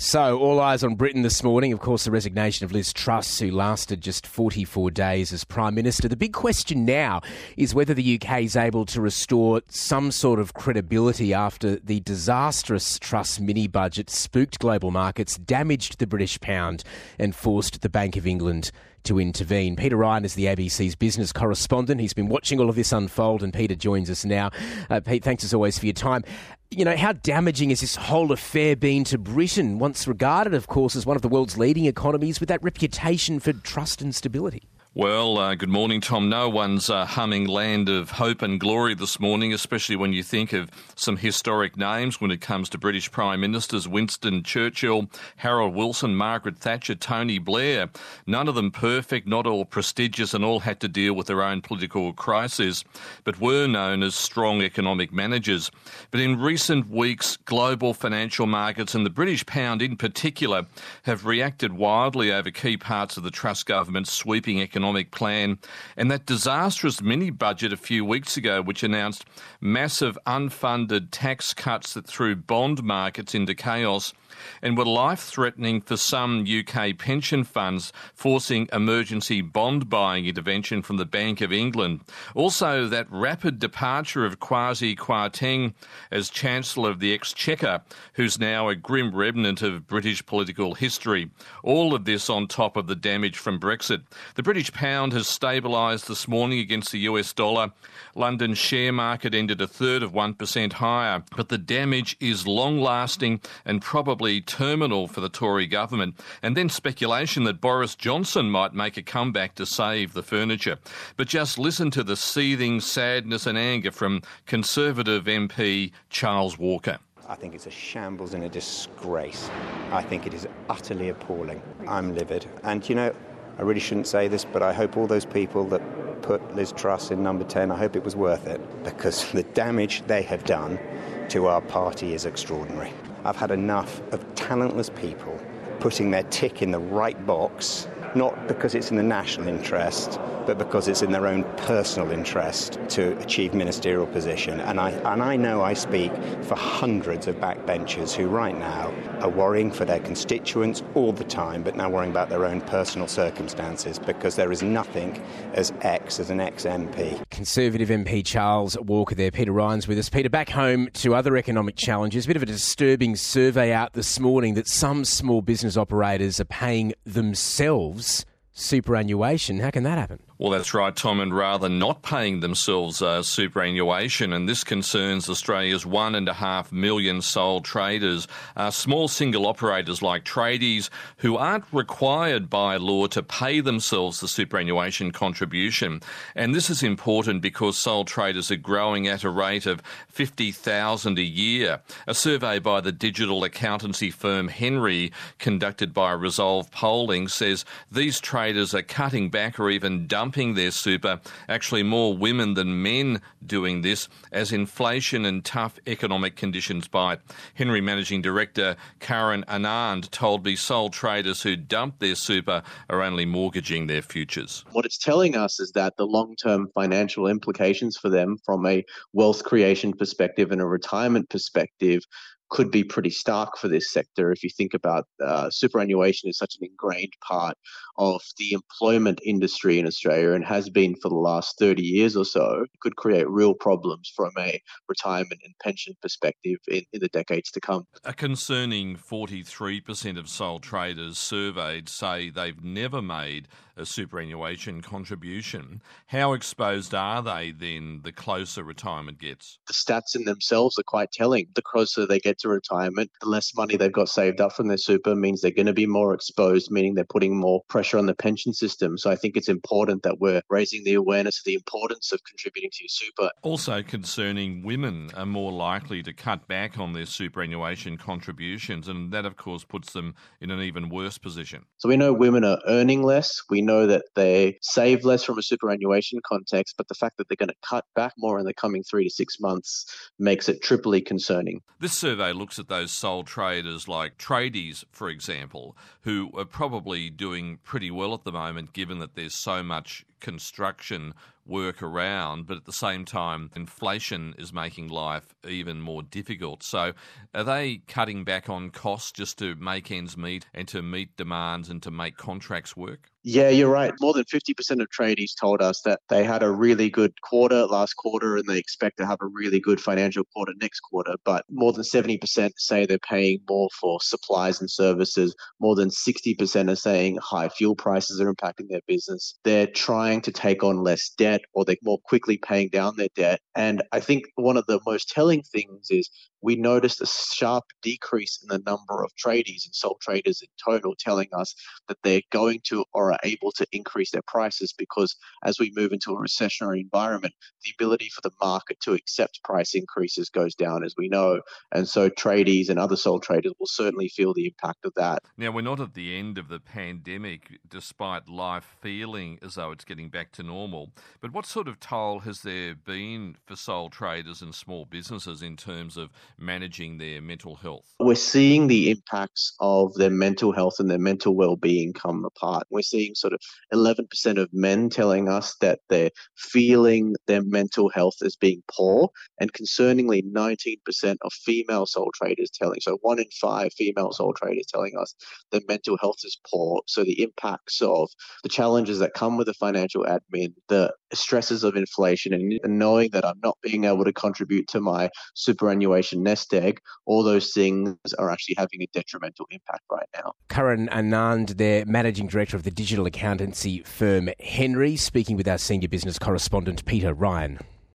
So, all eyes on Britain this morning. Of course, the resignation of Liz Truss, who lasted just 44 days as Prime Minister. The big question now is whether the UK is able to restore some sort of credibility after the disastrous Truss mini budget spooked global markets, damaged the British pound, and forced the Bank of England to intervene. Peter Ryan is the ABC's business correspondent. He's been watching all of this unfold, and Peter joins us now. Uh, Pete, thanks as always for your time. You know, how damaging has this whole affair been to Britain, once regarded, of course, as one of the world's leading economies with that reputation for trust and stability? Well, uh, good morning, Tom. No one's uh, humming land of hope and glory this morning, especially when you think of some historic names when it comes to British Prime Ministers Winston Churchill, Harold Wilson, Margaret Thatcher, Tony Blair. None of them perfect, not all prestigious, and all had to deal with their own political crises, but were known as strong economic managers. But in recent weeks, global financial markets and the British pound in particular have reacted wildly over key parts of the Truss government's sweeping economic economic plan, and that disastrous mini budget a few weeks ago, which announced massive unfunded tax cuts that threw bond markets into chaos and were life threatening for some UK pension funds, forcing emergency bond buying intervention from the Bank of England. Also, that rapid departure of Kwasi Kwarteng as Chancellor of the Exchequer, who's now a grim remnant of British political history. All of this on top of the damage from Brexit. The British pound has stabilised this morning against the US dollar. London's share market ended a third of 1% higher, but the damage is long lasting and probably terminal for the Tory government, and then speculation that Boris Johnson might make a comeback to save the furniture. But just listen to the seething sadness and anger from Conservative MP Charles Walker. I think it's a shambles and a disgrace. I think it is utterly appalling. I'm livid. And you know, I really shouldn't say this, but I hope all those people that put Liz Truss in number 10, I hope it was worth it because the damage they have done to our party is extraordinary. I've had enough of talentless people putting their tick in the right box, not because it's in the national interest, but because it's in their own personal interest to achieve ministerial position. And I, and I know I speak for hundreds of backbenchers who right now are worrying for their constituents all the time, but now worrying about their own personal circumstances because there is nothing as X as an ex MP. Conservative MP Charles Walker there. Peter Ryan's with us. Peter, back home to other economic challenges. A bit of a disturbing survey out this morning that some small business operators are paying themselves superannuation. How can that happen? Well, that's right, Tom, and rather not paying themselves uh, superannuation, and this concerns Australia's one and a half million sole traders, uh, small single operators like tradies who aren't required by law to pay themselves the superannuation contribution. And this is important because sole traders are growing at a rate of 50,000 a year. A survey by the digital accountancy firm Hnry, conducted by Resolve Polling, says these traders are cutting back or even dumping dumping their super, actually more women than men doing this as inflation and tough economic conditions bite. Hnry Managing Director Karen Anand told me sole traders who dump their super are only mortgaging their futures. What it's telling us is that the long term financial implications for them from a wealth creation perspective and a retirement perspective could be pretty stark for this sector if you think about uh, superannuation is such an ingrained part of the employment industry in Australia and has been for the last 30 years or so, it could create real problems from a retirement and pension perspective in, in the decades to come. A concerning 43% of sole traders surveyed say they've never made a superannuation contribution. How exposed are they then the closer retirement gets? The stats in themselves are quite telling. The closer they get to retirement, the less money they've got saved up from their super means they're going to be more exposed, meaning they're putting more pressure on the pension system. So I think it's important that we're raising the awareness of the importance of contributing to your super. Also concerning women are more likely to cut back on their superannuation contributions, and that of course puts them in an even worse position. So we know women are earning less. We know that they save less from a superannuation context, but the fact that they're going to cut back more in the coming three to six months makes it triply concerning. This survey looks at those sole traders like tradies, for example, who are probably doing pretty well at the moment given that there's so much construction work around, but at the same time, inflation is making life even more difficult. So, are they cutting back on costs just to make ends meet and to meet demands and to make contracts work? Yeah, you're right. More than 50% of tradies told us that they had a really good quarter last quarter and they expect to have a really good financial quarter next quarter. But more than 70% say they're paying more for supplies and services. More than 60% are saying high fuel prices are impacting their business. They're trying to take on less debt or they're more quickly paying down their debt. And I think one of the most telling things is we noticed a sharp decrease in the number of tradies and sole traders in total telling us that they're going to or are able to increase their prices because as we move into a recessionary environment, the ability for the market to accept price increases goes down, as we know. And so tradies and other sole traders will certainly feel the impact of that. Now, we're not at the end of the pandemic, despite life feeling as though it's getting back to normal. But what sort of toll has there been for sole traders and small businesses in terms of managing their mental health? We're seeing the impacts of their mental health and their mental well-being come apart. We're seeing sort of 11% of men telling us that they're feeling their mental health as being poor, and concerningly, 19% of female sole traders telling, so one in five female sole traders telling us their mental health is poor. So the impacts of the challenges that come with the financial admin, the stresses of inflation, and knowing that I'm not being able to contribute to my superannuation nest egg, all those things are actually having a detrimental impact right now. Karan Anand, their managing director of the digital accountancy firm Hnry, speaking with our senior business correspondent Peter Ryan.